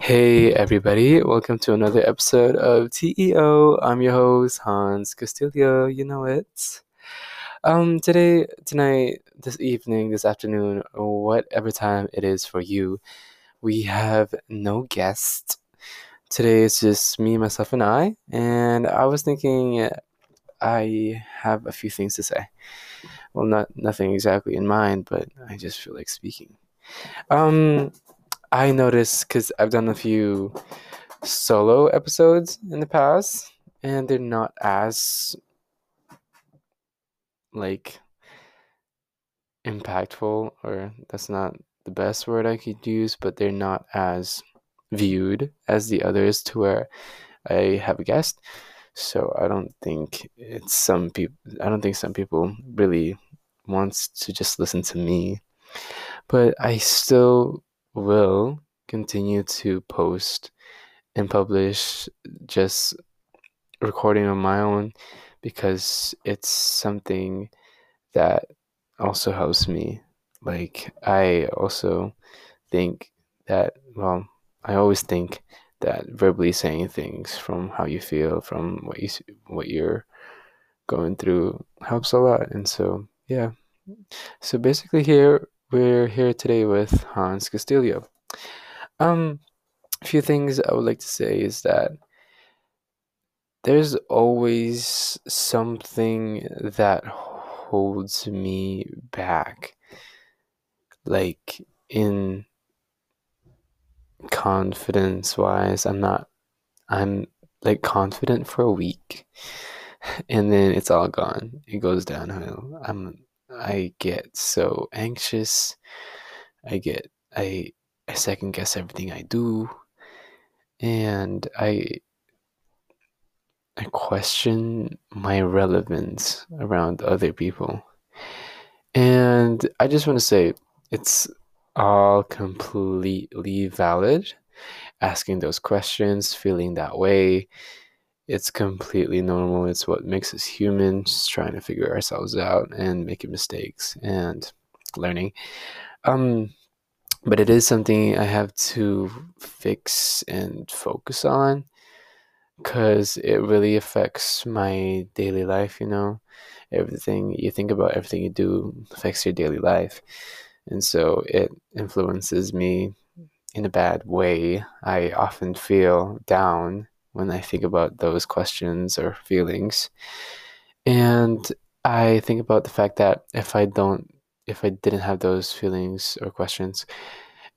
Hey everybody, welcome to another episode of TEO. I'm your host Hans Castillo, you know it. Um today, tonight, this evening, this afternoon, whatever time it is for you, we have no guest. Today is just me, myself, and I, and I was thinking I have a few things to say. Well, not nothing exactly in mind, but I just feel like speaking. Um, I noticed because I've done a few solo episodes in the past, and they're not as like impactful, or that's not the best word I could use, but they're not as viewed as the others to where I have a guest. So I don't think it's some people. I don't think some people really wants to just listen to me, but I still will continue to post and publish just recording on my own because it's something that also helps me. Like I also think that well, I always think that verbally saying things from how you feel, from what you what you're going through helps a lot. And so, yeah. So basically here we're here today with Hans Castillo. Um a few things I would like to say is that there's always something that holds me back. Like in confidence wise i'm not i'm like confident for a week and then it's all gone. It goes downhill. I'm i get so anxious i get i i second guess everything i do and i i question my relevance around other people and i just want to say it's all completely valid. Asking those questions, feeling that way, it's completely normal. It's what makes us human, just trying to figure ourselves out and making mistakes and learning. Um, but it is something I have to fix and focus on because it really affects my daily life, you know. Everything you think about, everything you do affects your daily life and so it influences me in a bad way. I often feel down when I think about those questions or feelings. And I think about the fact that if I don't, if I didn't have those feelings or questions,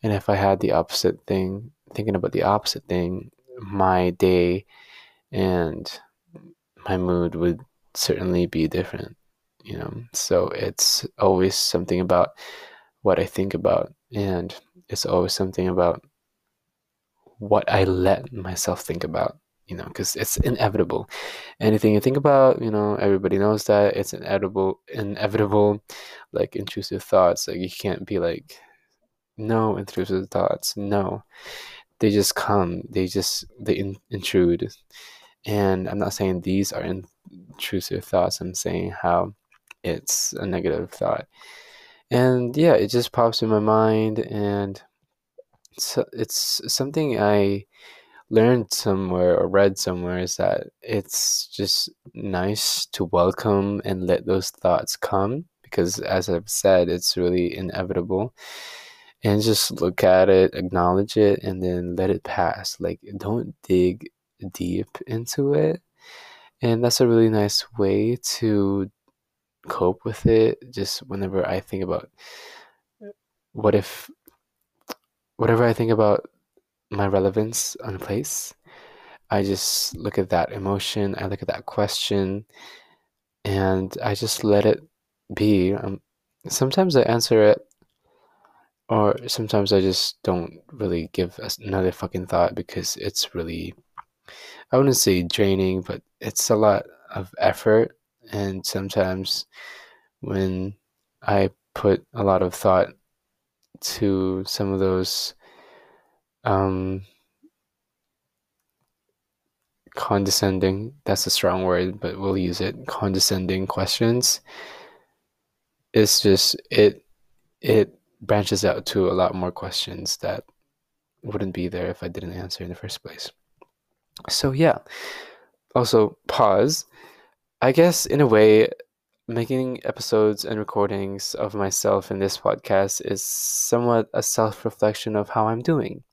and if I had the opposite thing, thinking about the opposite thing, my day and my mood would certainly be different, you know. So it's always something about what I think about, and it's always something about what I let myself think about, you know, because it's inevitable. Anything you think about, you know, everybody knows that it's inevitable, inevitable, like intrusive thoughts. Like you can't be like, no intrusive thoughts, no. They just come. They just they in, intrude, and I'm not saying these are intrusive thoughts. I'm saying how it's a negative thought and yeah, it just pops in my mind, and it's, it's something I learned somewhere or read somewhere is that it's just nice to welcome and let those thoughts come because, as I've said, it's really inevitable. And just look at it, acknowledge it, and then let it pass. Like, don't dig deep into it. And that's a really nice way to cope with it just whenever I think about uh, what if whatever I think about my relevance on a place, I just look at that emotion, I look at that question, and I just let it be. Um, sometimes I answer it, or sometimes I just don't really give another fucking thought because it's really, I wouldn't say draining, but it's a lot of effort and sometimes when I put a lot of thought to some of those um, condescending, that's a strong word, but we'll use it, condescending questions, it's just, it, it branches out to a lot more questions that wouldn't be there if I didn't answer in the first place. So yeah. Also, pause. I guess in a way, making episodes and recordings of myself in this podcast is somewhat a self reflection of how I'm doing.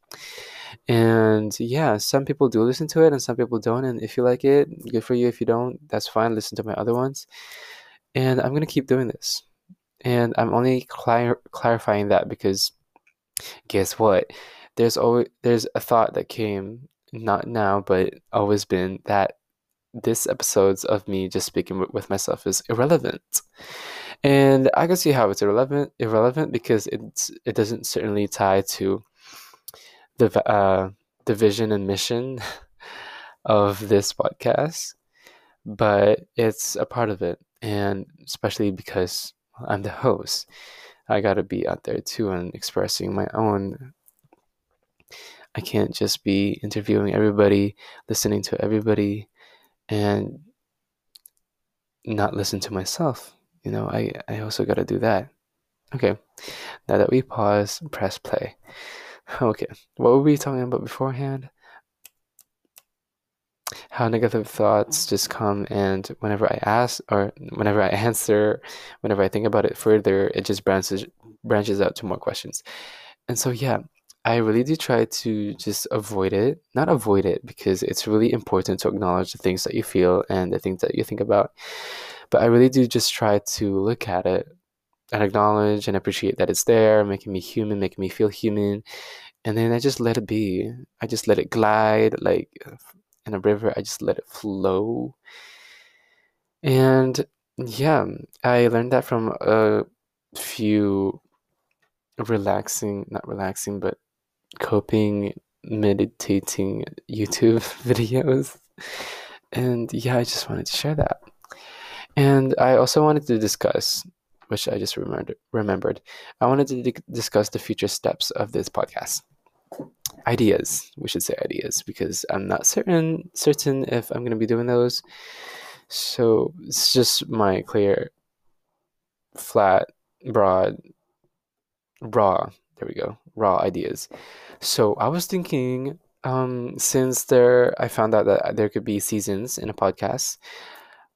And yeah, some people do listen to it and some people don't. And if you like it, good for you. If you don't, that's fine. Listen to my other ones. And I'm going to keep doing this. And I'm only clar- clarifying that because guess what? There's always there's a thought that came not now but always been that this episodes of me just speaking with myself is irrelevant. And I can see how it's irrelevant irrelevant because it's it doesn't certainly tie to the uh, the vision and mission of this podcast, but it's a part of it, and especially because I'm the host, I got to be out there too and expressing my own. I can't just be interviewing everybody, listening to everybody, and not listen to myself. You know, I, I also got to do that. Okay, now that we pause, press play. Okay, what were we talking about beforehand? How negative thoughts mm. just come, and whenever I ask or whenever I answer, whenever I think about it further, it just branches branches out to more questions. And so, yeah, I really do try to just avoid it. Not avoid it because it's really important to acknowledge the things that you feel and the things that you think about. But I really do just try to look at it and acknowledge and appreciate that it's there, making me human, making me feel human. And then I just let it be. I just let it glide like in a river. I just let it flow. And yeah, I learned that from a few relaxing, not relaxing, but coping, meditating YouTube videos. And yeah, I just wanted to share that. And I also wanted to discuss, which I just remembered, remembered I wanted to d- discuss the future steps of this podcast. Ideas, we should say ideas, because I'm not certain certain if I'm going to be doing those. So it's just my clear, flat, broad, raw. There we go, raw ideas. So I was thinking, um, since there, I found out that there could be seasons in a podcast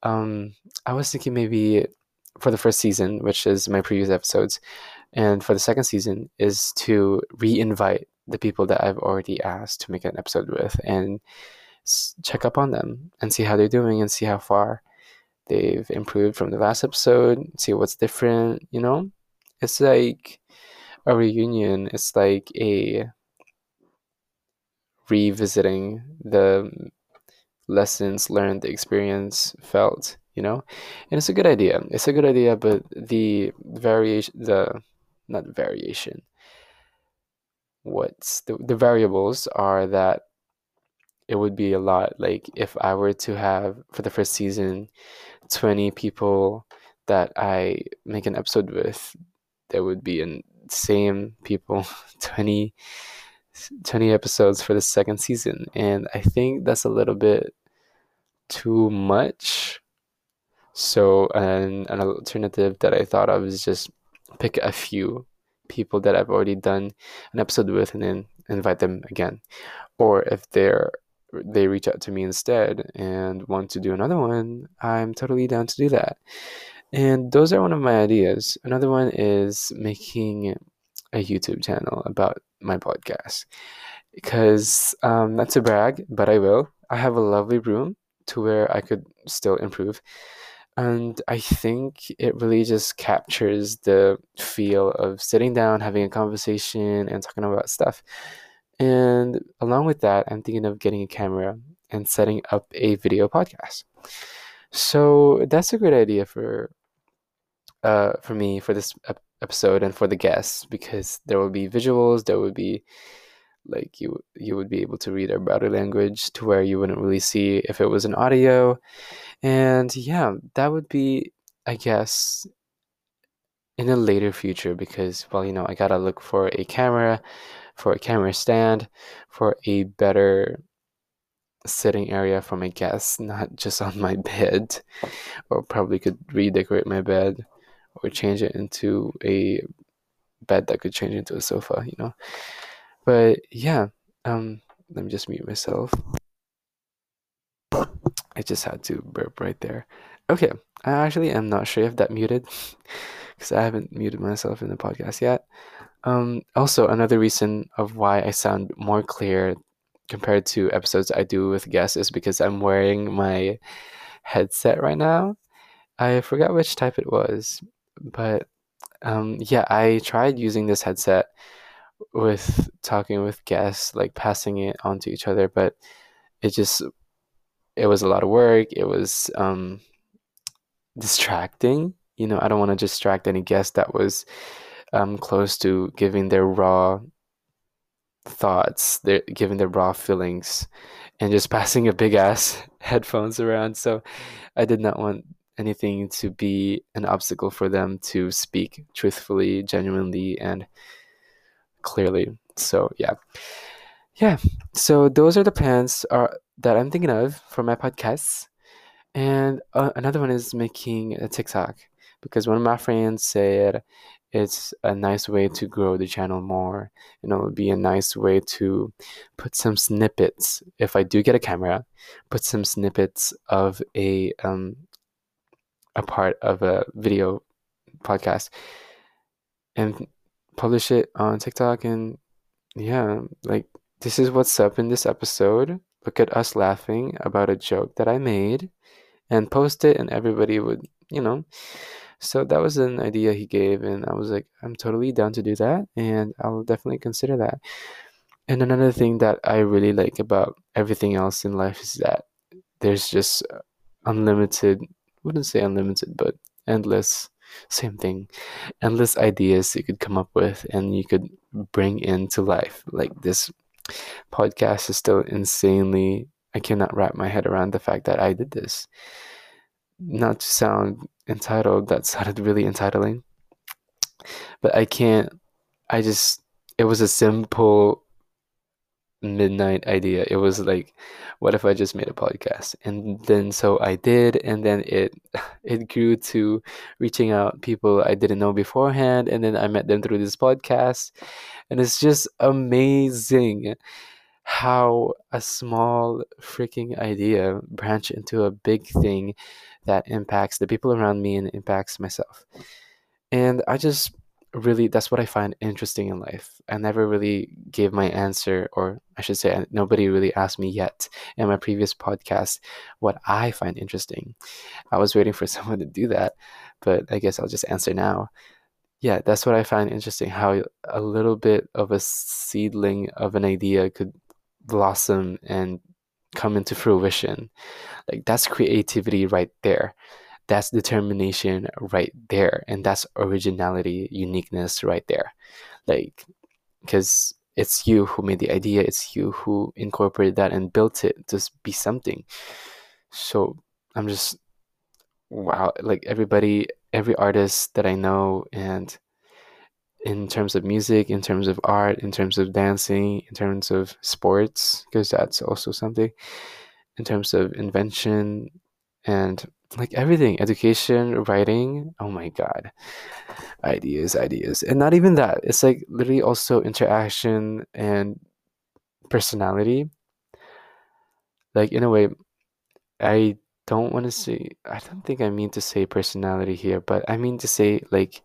um, I was thinking maybe for the first season, which is my previous episodes, and for the second season is to re-invite the people that I've already asked to make an episode with and check up on them and see how they're doing and see how far they've improved from the last episode, see what's different, you know? It's like a reunion, it's like a revisiting the lessons learned, the experience felt, you know? And it's a good idea. It's a good idea, but the variation, the, not variation, what's the, the variables are that it would be a lot like if I were to have for the first season 20 people that I make an episode with, there would be in same people 20 20 episodes for the second season and i think that's a little bit too much. So an, an alternative that I thought of is just pick a few people that I've already done an episode with and then invite them again. Or if they're they reach out to me instead and want to do another one, I'm totally down to do that. And those are one of my ideas. Another one is making a YouTube channel about my podcast. Because um, not to brag, but I will. I have a lovely room to where I could still improve. And I think it really just captures the feel of sitting down, having a conversation, and talking about stuff. And along with that, I'm thinking of getting a camera and setting up a video podcast. So that's a great idea for uh, for me for this episode and for the guests because there will be visuals, there will be like you you would be able to read our body language to where you wouldn't really see if it was an audio. And yeah that would be i guess in a later future because well you know i gotta look for a camera for a camera stand for a better sitting area for my guests not just on my bed. Or probably could redecorate my bed or change it into a bed that could change into a sofa you know but yeah, Um, let me just mute myself. I just had to burp right there. Okay, I actually am not sure if that muted because I haven't muted myself in the podcast yet. Um, also, another reason of why I sound more clear compared to episodes I do with guests is because I'm wearing my headset right now. I forgot which type it was, but um, yeah, I tried using this headset with talking with guests, like passing it on to each other, but it just it was a lot of work. It was um, distracting. You know, I don't want to distract any guest that was um, close to giving their raw thoughts, they're giving their raw feelings, and just passing a big ass headphones around. So I did not want anything to be an obstacle for them to speak truthfully, genuinely, and clearly. So yeah. Yeah. So those are the plans are that I'm thinking of for my podcasts. And uh, another one is making a TikTok because one of my friends said it's a nice way to grow the channel more and it would be a nice way to put some snippets if i do get a camera put some snippets of a um a part of a video podcast and publish it on tiktok and yeah like this is what's up in this episode look at us laughing about a joke that i made and post it and everybody would you know so that was an idea he gave, and I was like, I'm totally down to do that, and I'll definitely consider that. And another thing that I really like about everything else in life is that there's just unlimited, wouldn't say unlimited, but endless, same thing, endless ideas you could come up with and you could bring into life. Like this podcast is still insanely, I cannot wrap my head around the fact that I did this not to sound entitled, that sounded really entitling. But I can't, I just, it was a simple midnight idea. It was like, what if I just made a podcast? And then so I did, and then it it grew to reaching out people I didn't know beforehand, and then I met them through this podcast. And it's just amazing how a small freaking idea branch into a big thing that impacts the people around me and impacts myself. And I just really, that's what I find interesting in life. I never really gave my answer, or I should say, nobody really asked me yet in my previous podcast what I find interesting. I was waiting for someone to do that, but I guess I'll just answer now. Yeah, that's what I find interesting how a little bit of a seedling of an idea could blossom and come into fruition. Like that's creativity right there. That's determination right there. And that's originality, uniqueness right there. Like, because it's you who made the idea, it's you who incorporated that and built it to be something. So I'm just, wow, like everybody, every artist that I know and in terms of music, in terms of art, in terms of dancing, in terms of sports, because that's also something, in terms of invention and like everything education, writing. Oh my God. Ideas, ideas. And not even that, it's like literally also interaction and personality. Like, in a way, I don't want to say, I don't think I mean to say personality here, but I mean to say like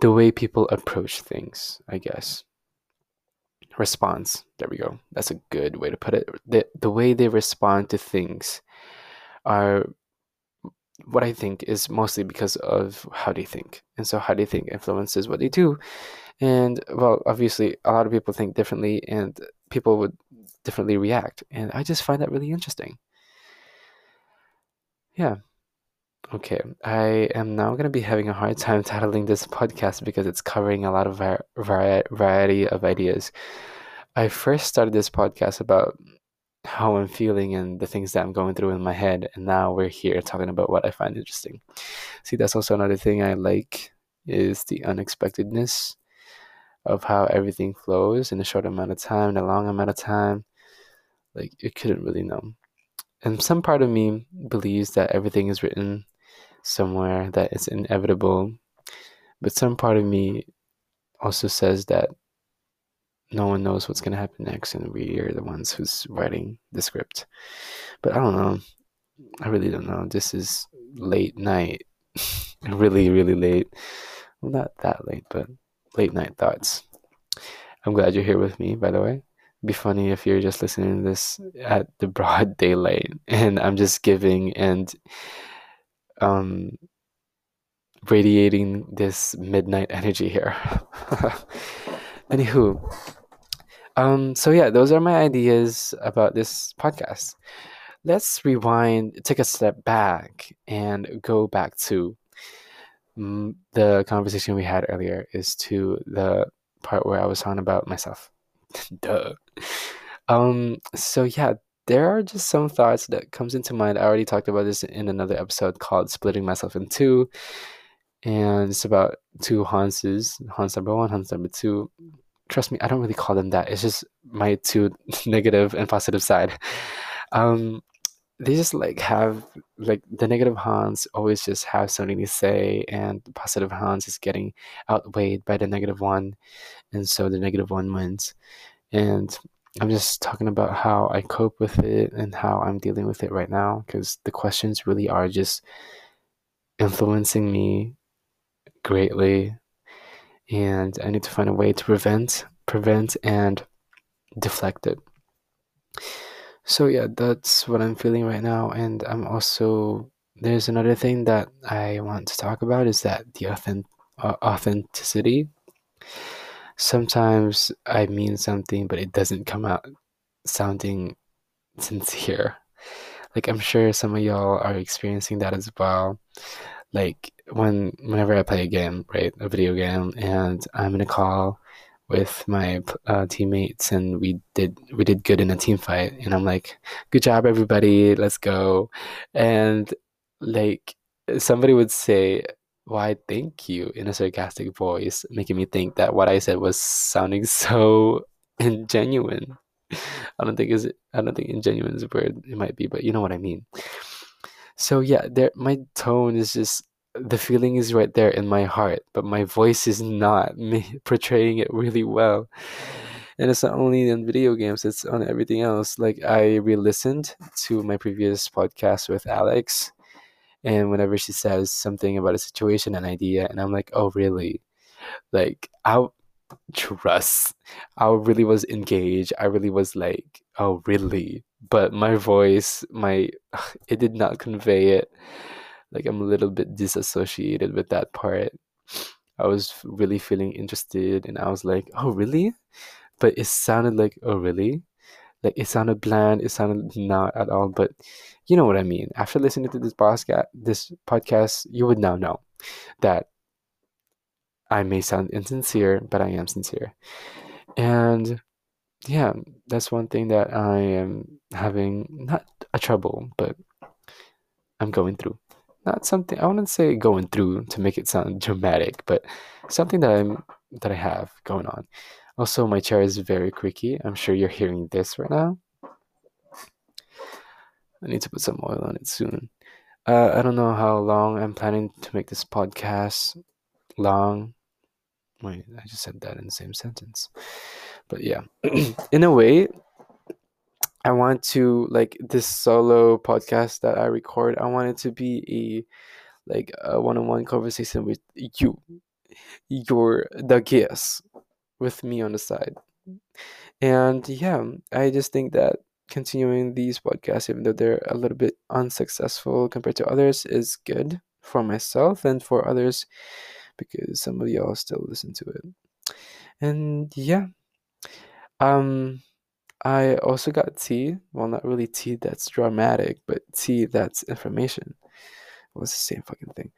the way people approach things, I guess. Response. There we go. That's a good way to put it. The the way they respond to things are what I think is mostly because of how they think. And so how they think influences what they do. And well, obviously a lot of people think differently and people would differently react. And I just find that really interesting. Yeah. Okay, I am now going to be having a hard time titling this podcast because it's covering a lot of var- vari- variety of ideas. I first started this podcast about how I'm feeling and the things that I'm going through in my head, and now we're here talking about what I find interesting. See, that's also another thing I like is the unexpectedness of how everything flows in a short amount of time, in a long amount of time. Like you couldn't really know. And some part of me believes that everything is written somewhere that it's inevitable. But some part of me also says that no one knows what's gonna happen next, and we are the ones who's writing the script. But I don't know. I really don't know. This is late night, really, really late. Well, not that late, but late night thoughts. I'm glad you're here with me, by the way. Be funny if you're just listening to this at the broad daylight and I'm just giving and um radiating this midnight energy here. Anywho, um, so yeah, those are my ideas about this podcast. Let's rewind, take a step back, and go back to mm, the conversation we had earlier. Is to the part where I was talking about myself. Duh. Um. So yeah, there are just some thoughts that comes into mind. I already talked about this in another episode called "Splitting Myself in Two and it's about two Hanses, Hans number one, Hans number two. Trust me, I don't really call them that. It's just my two negative and positive side. Um, they just like have like the negative Hans always just have something to say, and the positive Hans is getting outweighed by the negative one, and so the negative one wins. And I'm just talking about how I cope with it and how I'm dealing with it right now because the questions really are just influencing me greatly and I need to find a way to prevent prevent and deflect it. So yeah, that's what I'm feeling right now and I'm also there's another thing that I want to talk about is that the authentic, uh, authenticity. Sometimes I mean something but it doesn't come out sounding sincere. Like I'm sure some of y'all are experiencing that as well like when whenever I play a game, right, a video game, and I'm in a call with my uh, teammates, and we did we did good in a team fight, and I'm like, "Good job, everybody! Let's go!" And like somebody would say, "Why, thank you," in a sarcastic voice, making me think that what I said was sounding so ingenuine. I don't think is I don't think ingenuine is a word. It might be, but you know what I mean. So yeah, there my tone is just the feeling is right there in my heart, but my voice is not me portraying it really well. And it's not only in video games, it's on everything else. Like I re-listened to my previous podcast with Alex and whenever she says something about a situation, an idea, and I'm like, oh really? Like I trust. I really was engaged. I really was like, oh really? but my voice my it did not convey it. Like i'm a little bit disassociated with that part. I was really feeling interested and i was like oh really? But it sounded like oh really? Like it sounded bland it sounded not at all but you know what i mean. After listening to this podcast this podcast you would now know that i may sound insincere but i am sincere. And yeah, that's one thing that I am having not a trouble, but I'm going through. Not something I wouldn't say going through to make it sound dramatic, but something that I'm that I have going on. Also, my chair is very creaky. I'm sure you're hearing this right now. I need to put some oil on it soon. Uh, I don't know how long I'm planning to make this podcast long. Wait, I just said that in the same sentence but yeah. In a way i want to like this solo podcast that i record i want it to be a like a one-on-one conversation with you your the guest with me on the side. And yeah i just think that continuing these podcasts even though they're a little bit unsuccessful compared to others is good for myself and for others because some of y'all still listen to it. And yeah um, I also got tea. Well, not really tea that's dramatic, but tea that's information. Well, it's the same fucking thing.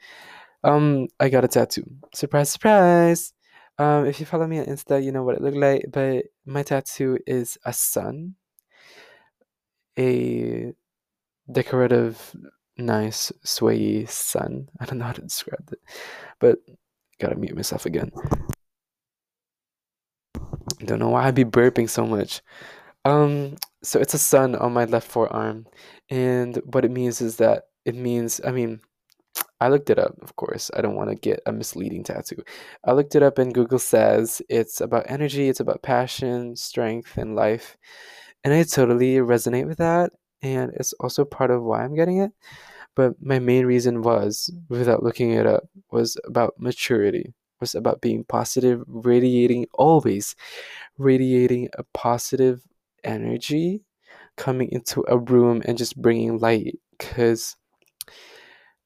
Um, I got a tattoo. Surprise, surprise! Um, if you follow me on Insta, you know what it looked like. But my tattoo is a sun, a decorative, nice, swayy sun. I don't know how to describe it, but gotta mute myself again. Don't know why I'd be burping so much. Um, so it's a sun on my left forearm, and what it means is that it means, I mean, I looked it up, of course. I don't want to get a misleading tattoo. I looked it up, and Google says it's about energy, it's about passion, strength, and life. And I totally resonate with that. And it's also part of why I'm getting it. But my main reason was, without looking it up, was about maturity, was about being positive, radiating, always radiating a positive energy, coming into a room and just bringing light. Because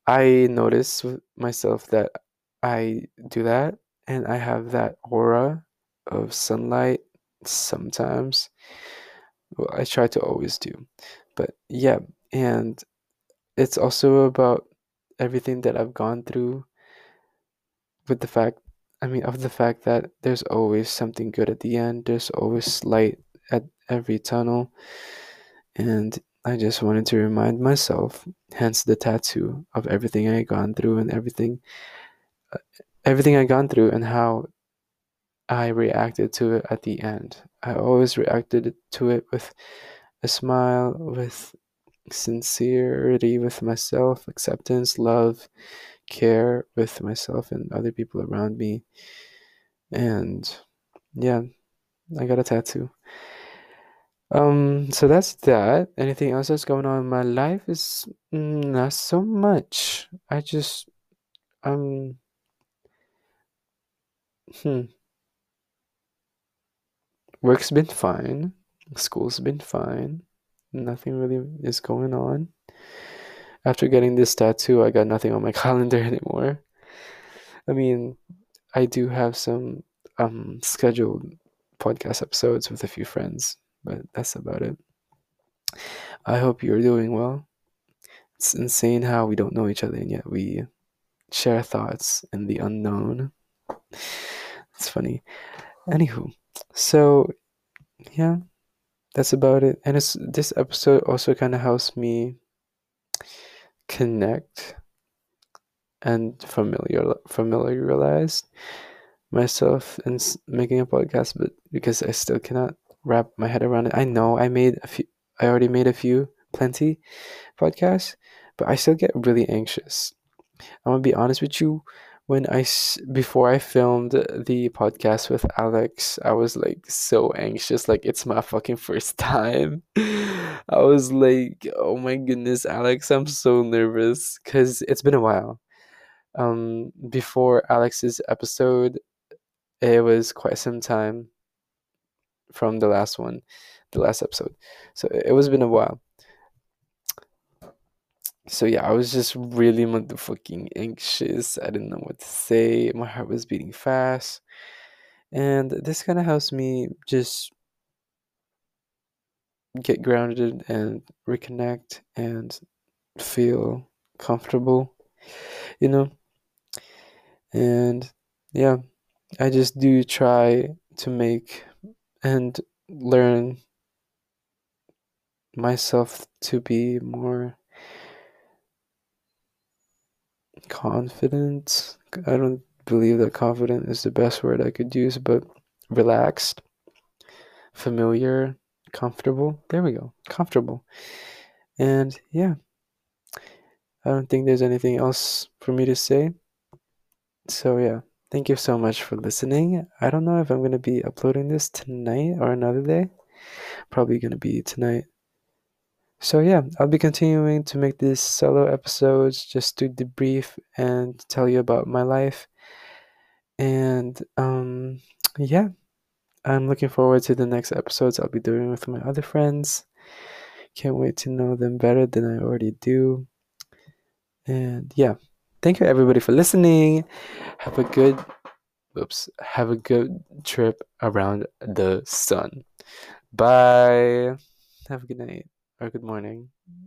I notice myself that I do that and I have that aura of sunlight sometimes. Well, I try to always do. But yeah, and it's also about everything that I've gone through with the fact I mean of the fact that there's always something good at the end. There's always light at every tunnel. And I just wanted to remind myself, hence the tattoo of everything I had gone through and everything uh, everything I gone through and how I reacted to it at the end. I always reacted to it with a smile, with sincerity with myself, acceptance, love, care with myself and other people around me. And yeah, I got a tattoo. Um, so that's that. Anything else that's going on in my life is mm, not so much. I just um hmm. Work's been fine. School's been fine. Nothing really is going on. After getting this tattoo, I got nothing on my calendar anymore. I mean, I do have some um scheduled podcast episodes with a few friends, but that's about it. I hope you're doing well. It's insane how we don't know each other and yet we share thoughts in the unknown. It's funny. Anywho, so yeah, that's about it. And it's this episode also kind of helps me connect and familiar familiarize myself in making a podcast, but because I still cannot wrap my head around it. I know I made a few. I already made a few, plenty podcasts, but I still get really anxious. I'm gonna be honest with you when I before I filmed the podcast with Alex, I was like so anxious, like it's my fucking first time. I was like, oh my goodness, Alex, I'm so nervous because it's been a while. Um, before Alex's episode, it was quite some time from the last one, the last episode. So it was been a while so yeah, I was just really motherfucking anxious. I didn't know what to say. My heart was beating fast. And this kind of helps me just get grounded and reconnect and feel comfortable, you know? And yeah, I just do try to make and learn myself to be more confident. I don't believe that confident is the best word I could use, but relaxed, familiar, comfortable. There we go. Comfortable. And yeah, I don't think there's anything else for me to say. So yeah, thank you so much for listening. I don't know if I'm going to be uploading this tonight or another day. Probably going to be tonight. So yeah, I'll be continuing to make these solo episodes just to debrief and tell you about my life. And um yeah, I'm looking forward to the next episodes I'll be doing with my other friends. Can't wait to know them better than I already do. And yeah, thank you everybody for listening. Have a good oops, have a good trip around the sun. Bye. Have a good night or good morning. Mm-hmm.